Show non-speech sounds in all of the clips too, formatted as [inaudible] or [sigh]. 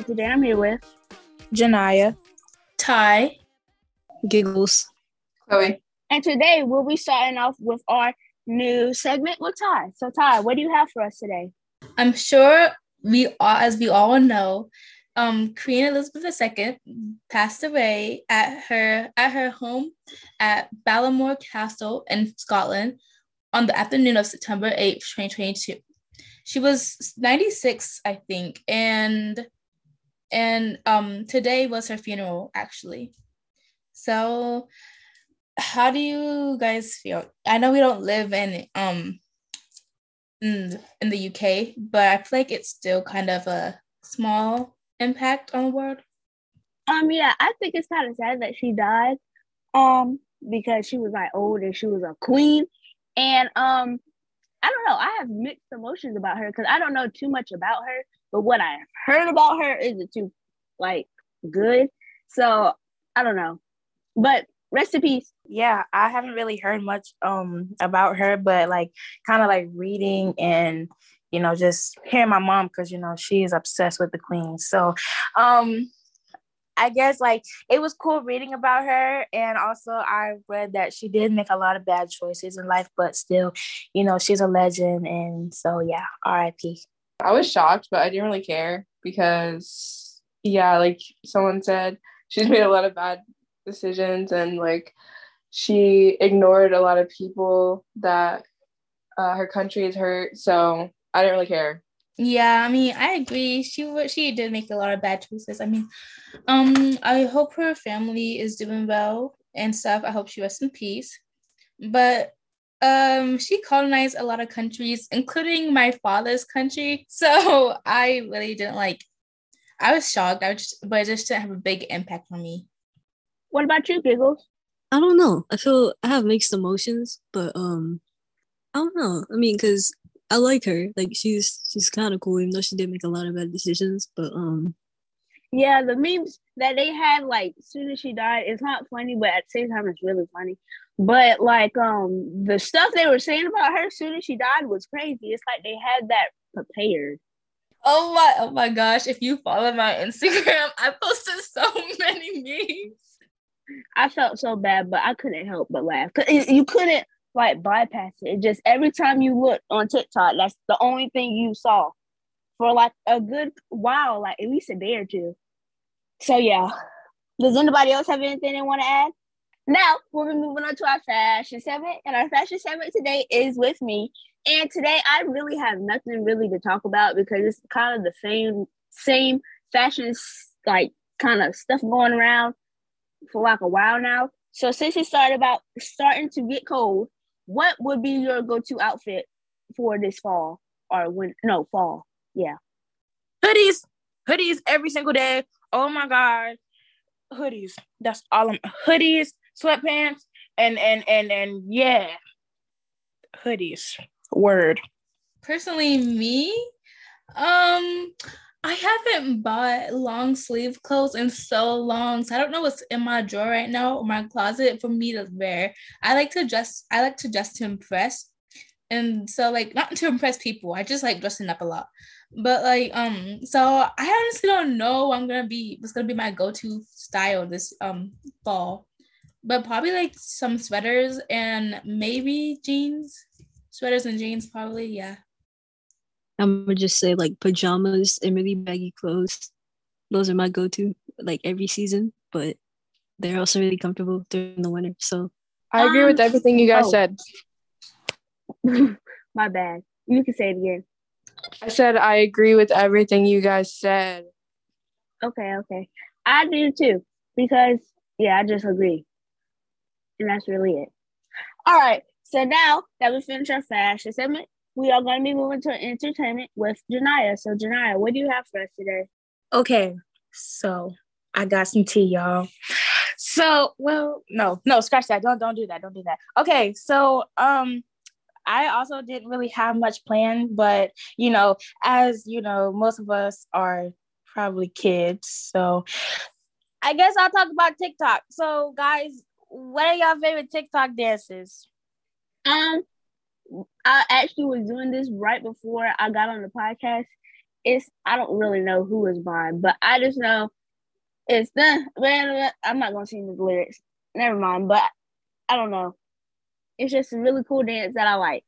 and today I'm here with Janaya, Ty, Giggles, Chloe. And today we'll be starting off with our new segment with Ty. So Ty, what do you have for us today? I'm sure we all, as we all know, um, Queen Elizabeth II passed away at her at her home at Balmoral Castle in Scotland on the afternoon of September 8th, 2022. She was 96, I think, and and um today was her funeral actually. So how do you guys feel? I know we don't live in um in, in the UK, but I feel like it's still kind of a small impact on the world. Um, yeah, I think it's kind of sad that she died. Um, because she was like old and she was a queen. And um, I don't know. I have mixed emotions about her because I don't know too much about her, but what I heard about her isn't too like good. So I don't know. But rest in peace. Yeah, I haven't really heard much um about her, but like kind of like reading and you know just hearing my mom because you know she is obsessed with the queen. So um I guess like it was cool reading about her, and also I read that she did make a lot of bad choices in life, but still, you know, she's a legend, and so yeah, R.I.P. I was shocked, but I didn't really care because yeah, like someone said, she's made a lot of bad decisions, and like she ignored a lot of people that uh, her country has hurt. So I didn't really care. Yeah, I mean, I agree. She she did make a lot of bad choices. I mean, um, I hope her family is doing well and stuff. I hope she rests in peace. But um, she colonized a lot of countries, including my father's country. [laughs] So I really didn't like. I was shocked. I was just, but it just didn't have a big impact on me. What about you, Giggles? I don't know. I feel I have mixed emotions, but um, I don't know. I mean, because I like her. Like she's she's kind of cool, even though she did make a lot of bad decisions. But um, yeah, the memes that they had like as soon as she died, it's not funny, but at the same time, it's really funny. But like um, the stuff they were saying about her as soon as she died was crazy. It's like they had that prepared. Oh my! Oh my gosh! If you follow my Instagram, [laughs] I posted so many memes. I felt so bad, but I couldn't help but laugh. Cause you couldn't like bypass it. it. Just every time you look on TikTok, that's the only thing you saw for like a good while, like at least a day or two. So yeah. Does anybody else have anything they want to add? Now we'll be moving on to our fashion segment, and our fashion segment today is with me. And today I really have nothing really to talk about because it's kind of the same same fashion like kind of stuff going around for like a while now. So since it started about starting to get cold, what would be your go-to outfit for this fall or when no fall? Yeah. Hoodies. Hoodies every single day. Oh my god. Hoodies. That's all i'm hoodies sweatpants and and and and yeah hoodies word personally me um I haven't bought long sleeve clothes in so long. So I don't know what's in my drawer right now or my closet for me to wear. I like to dress, I like to dress to impress. And so like not to impress people. I just like dressing up a lot. But like um so I honestly don't know I'm gonna be what's gonna be my go-to style this um fall. But probably like some sweaters and maybe jeans. Sweaters and jeans probably, yeah. I'm gonna just say like pajamas and really baggy clothes. Those are my go-to like every season, but they're also really comfortable during the winter. So I agree um, with everything you guys oh. said. [laughs] my bad. You can say it again. I said I agree with everything you guys said. Okay, okay. I do too. Because yeah, I just agree. And that's really it. All right. So now that we finished our fashion segment, we are going to be moving to entertainment with Janaya. So, Janaya, what do you have for us today? Okay, so I got some tea, y'all. So, well, no, no, scratch that. Don't, don't do that. Don't do that. Okay, so, um, I also didn't really have much planned, but you know, as you know, most of us are probably kids, so I guess I'll talk about TikTok. So, guys, what are your favorite TikTok dances? Um, I actually was doing this right before I got on the podcast, it's I don't really know who is by, but I just know it's the man. I'm not gonna sing the lyrics. Never mind, but I don't know. It's just a really cool dance that I like.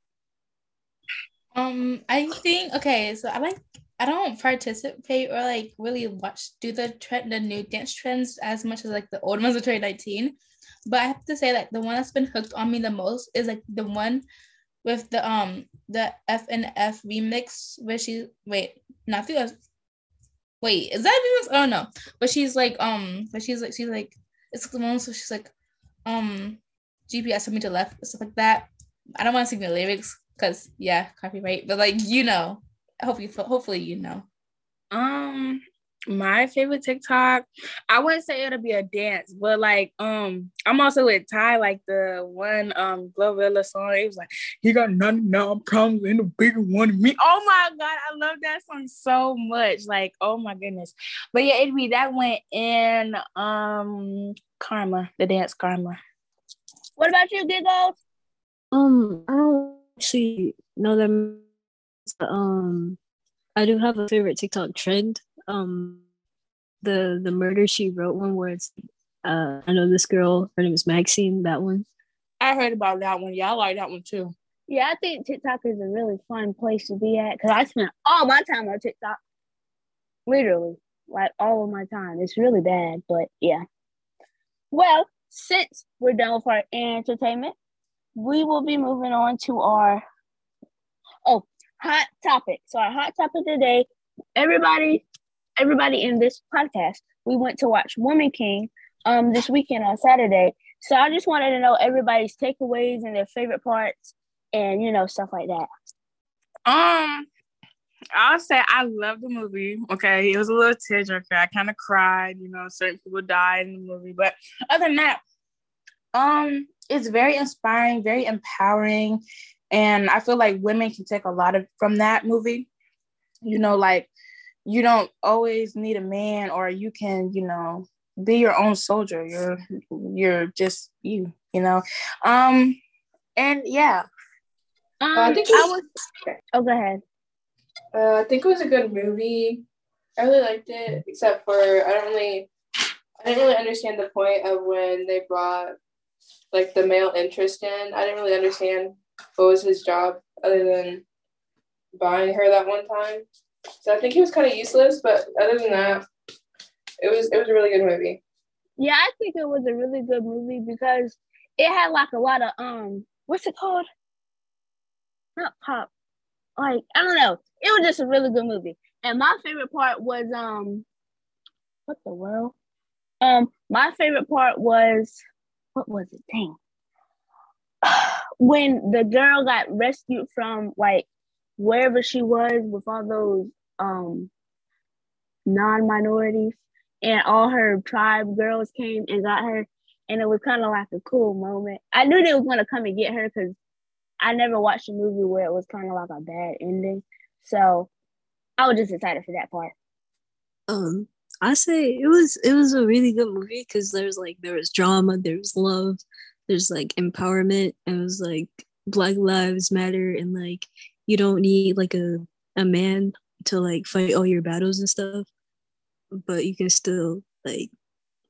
Um, I think okay, so I like I don't participate or like really watch do the trend the new dance trends as much as like the old ones of 2019. But I have to say like the one that's been hooked on me the most is like the one with the um the F and F remix where she wait, not the wait, is that remix? Oh no. But she's like um but she's like she's like it's the one so she's like um GPS took me to left, stuff like that. I don't want to sing the lyrics because yeah, copyright. But like you know, hopefully, hopefully you know. Um, my favorite TikTok, I wouldn't say it'll be a dance, but like um, I'm also with Ty, like the one um Glorilla song. It was like he got none now I'm problems in the bigger one than me. Oh my god, I love that song so much. Like, oh my goodness. But yeah, it'd be that went in um Karma, the dance Karma. What about you, Giggles? Um, I don't actually know them. Um, I do have a favorite TikTok trend. Um, the the murder she wrote one where it's uh I know this girl. Her name is Maxine. That one. I heard about that one. Yeah, I like that one too. Yeah, I think TikTok is a really fun place to be at because I spend all my time on TikTok. Literally, like all of my time. It's really bad, but yeah. Well, since we're done with our entertainment, we will be moving on to our hot topic. So our hot topic today, everybody, everybody in this podcast, we went to watch Woman King um this weekend on Saturday. So I just wanted to know everybody's takeaways and their favorite parts and you know stuff like that. Um, I'll say I love the movie. Okay, it was a little tearjerker. I kind of cried. You know, certain people died in the movie, but other than that, um, it's very inspiring, very empowering, and I feel like women can take a lot of from that movie. You know, like you don't always need a man, or you can, you know, be your own soldier. You're you're just you. You know, um, and yeah. Um, I think I was. Oh, go ahead. Uh, I think it was a good movie. I really liked it, except for I don't really, I didn't really understand the point of when they brought like the male interest in. I didn't really understand what was his job other than buying her that one time. So I think he was kind of useless, but other than that, it was it was a really good movie. Yeah, I think it was a really good movie because it had like a lot of um, what's it called? Not pop, like I don't know. It was just a really good movie. And my favorite part was um, what the world? Um, my favorite part was what was it? Dang. [sighs] when the girl got rescued from like wherever she was with all those um non-minorities and all her tribe girls came and got her and it was kind of like a cool moment. I knew they was going to come and get her because i never watched a movie where it was kind of like a bad ending. So i was just excited for that part. Um I say it was it was a really good movie because there's like there was drama, there was love, there's like empowerment. and It was like Black Lives Matter, and like you don't need like a a man to like fight all your battles and stuff, but you can still like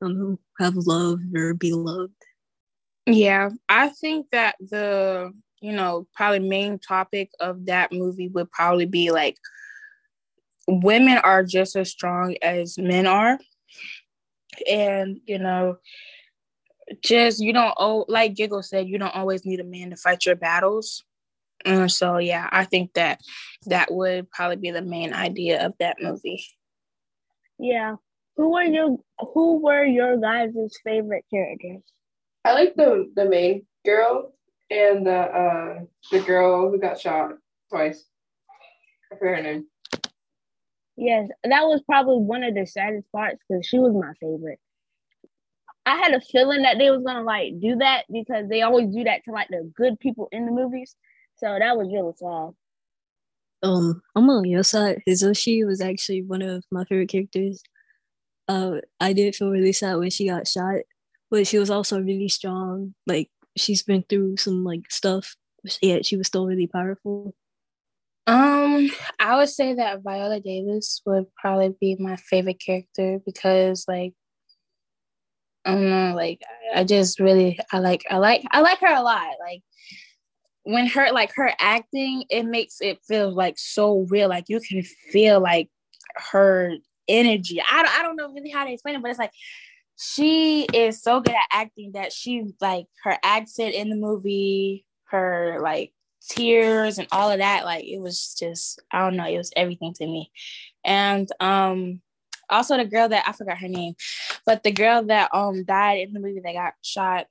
I don't know have love or be loved. Yeah, I think that the you know probably main topic of that movie would probably be like women are just as strong as men are. And, you know, just you don't oh like Giggle said, you don't always need a man to fight your battles. And so yeah, I think that that would probably be the main idea of that movie. Yeah. Who were your who were your guys' favorite characters? I like the the main girl and the uh the girl who got shot twice. I forget her name. Yes, that was probably one of the saddest parts because she was my favorite. I had a feeling that they was gonna like do that because they always do that to like the good people in the movies. So that was really sad. Um, I'm on your side. Izogie was actually one of my favorite characters. Uh, I did feel really sad when she got shot, but she was also really strong. Like she's been through some like stuff, yet she was still really powerful. Um, I would say that Viola Davis would probably be my favorite character because, like, I don't know, like, I just really, I like, I like, I like her a lot. Like, when her, like, her acting, it makes it feel like so real. Like, you can feel like her energy. I don't, I don't know really how to explain it, but it's like she is so good at acting that she like her accent in the movie, her like tears and all of that like it was just i don't know it was everything to me and um also the girl that i forgot her name but the girl that um died in the movie that got shot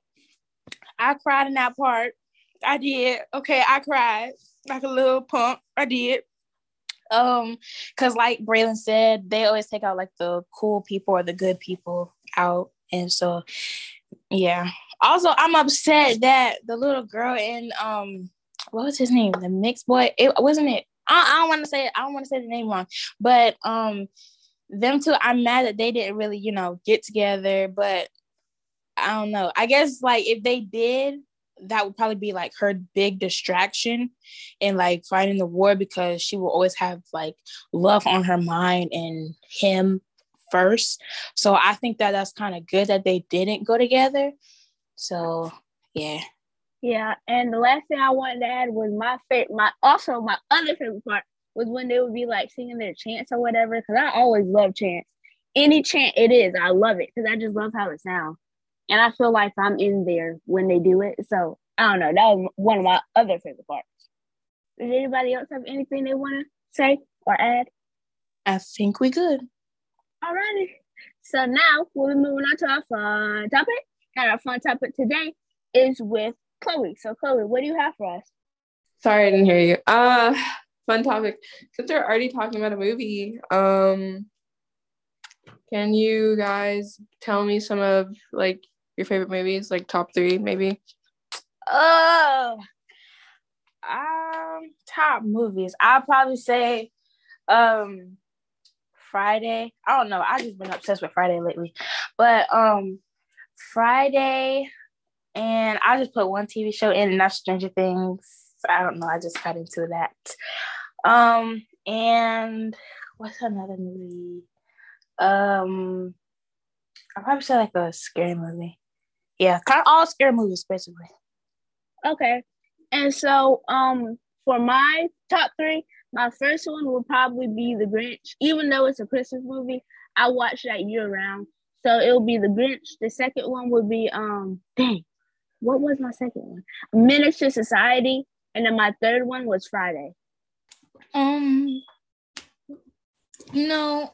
i cried in that part i did okay i cried like a little punk i did um because like braylon said they always take out like the cool people or the good people out and so yeah also i'm upset that the little girl in um what was his name? The mixed boy. It wasn't it. I, I don't want to say I don't want to say the name wrong, but um, them two. I'm mad that they didn't really, you know, get together. But I don't know. I guess like if they did, that would probably be like her big distraction in like fighting the war because she will always have like love on her mind and him first. So I think that that's kind of good that they didn't go together. So yeah. Yeah, and the last thing I wanted to add was my favorite, my also my other favorite part was when they would be like singing their chants or whatever. Because I always love chants. Any chant it is, I love it because I just love how it sounds, and I feel like I'm in there when they do it. So I don't know. That was one of my other favorite parts. Does anybody else have anything they want to say or add? I think we good. Alrighty. So now we'll be moving on to our fun topic, and our fun topic today is with Chloe. So Chloe, what do you have for us? Sorry, I didn't hear you. Uh fun topic. Since we're already talking about a movie, um can you guys tell me some of like your favorite movies, like top three maybe? Oh, um, top movies. I'll probably say, um, Friday. I don't know. I just been obsessed with Friday lately, but um, Friday and I just put one TV show in, and that's Stranger Things. I don't know. I just got into that. Um, and what's another movie? Um, I probably say like a scary movie. Yeah, kind of all scary movies, basically. Okay, and so um, for my top three, my first one will probably be The Grinch. Even though it's a Christmas movie, I watch that year round. So it'll be The Grinch. The second one would be um, dang, what was my second one? To Society, and then my third one was Friday. Um, you know,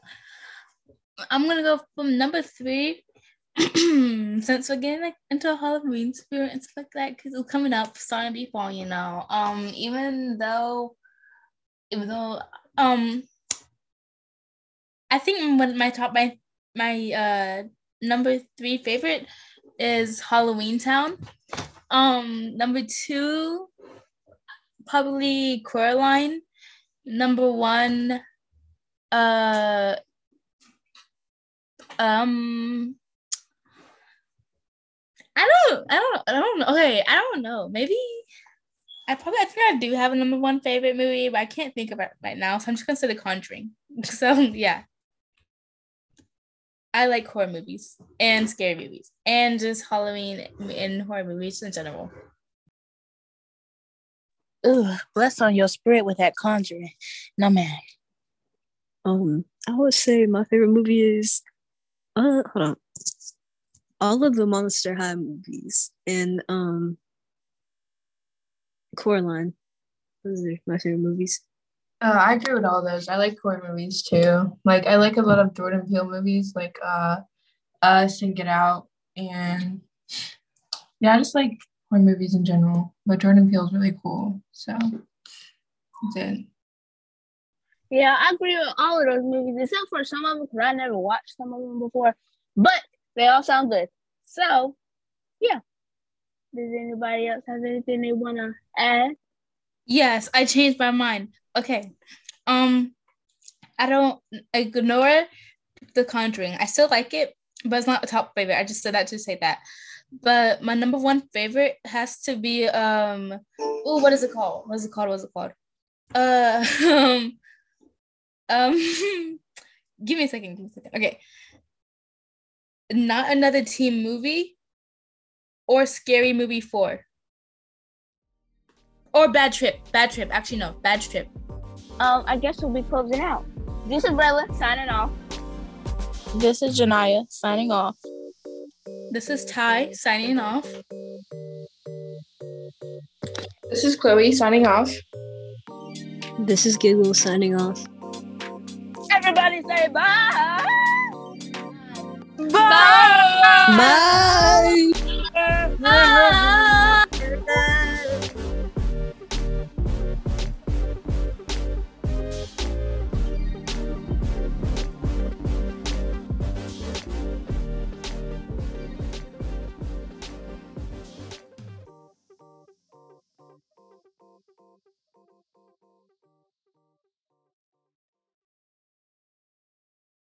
I'm gonna go from number three. [clears throat] Since we're getting like into a Halloween spirit and stuff like that, because it's coming up, starting to be fall, you know. Um, even though, even though, um, I think when my top my my uh number three favorite is Halloween Town. Um, number two, probably Coraline. Number one, uh, um, I don't, I don't, I don't know. Okay, I don't know. Maybe I probably, I think I do have a number one favorite movie, but I can't think of it right now. So I'm just gonna say The Conjuring. [laughs] So yeah. I like horror movies and scary movies and just Halloween and horror movies in general. Ugh, bless on your spirit with that conjuring. No man. Um, I would say my favorite movie is uh hold on. All of the Monster High movies and um Coraline. Those are my favorite movies. Uh, I agree with all those. I like horror movies too. Like I like a lot of Jordan Peele movies, like uh, Us and Get Out, and yeah, I just like horror movies in general. But Jordan Peele is really cool, so that's it. Yeah, I agree with all of those movies, except for some of them because I never watched some of them before. But they all sound good. So, yeah. Does anybody else have anything they want to add? Yes, I changed my mind. Okay. Um, I don't ignore The Conjuring. I still like it, but it's not a top favorite. I just said that to say that. But my number one favorite has to be um. Oh, what is it called? What is it called? What is it called? Uh, [laughs] um, um, [laughs] give me a second. Give me a second. Okay. Not another teen movie, or scary movie four, or bad trip. Bad trip. Actually, no. Bad trip. Um, I guess we'll be closing out. This is Bella signing off. This is Janaya signing off. This is Ty signing off. This is Chloe signing off. This is Giggle signing off. Everybody say bye. Bye. Bye.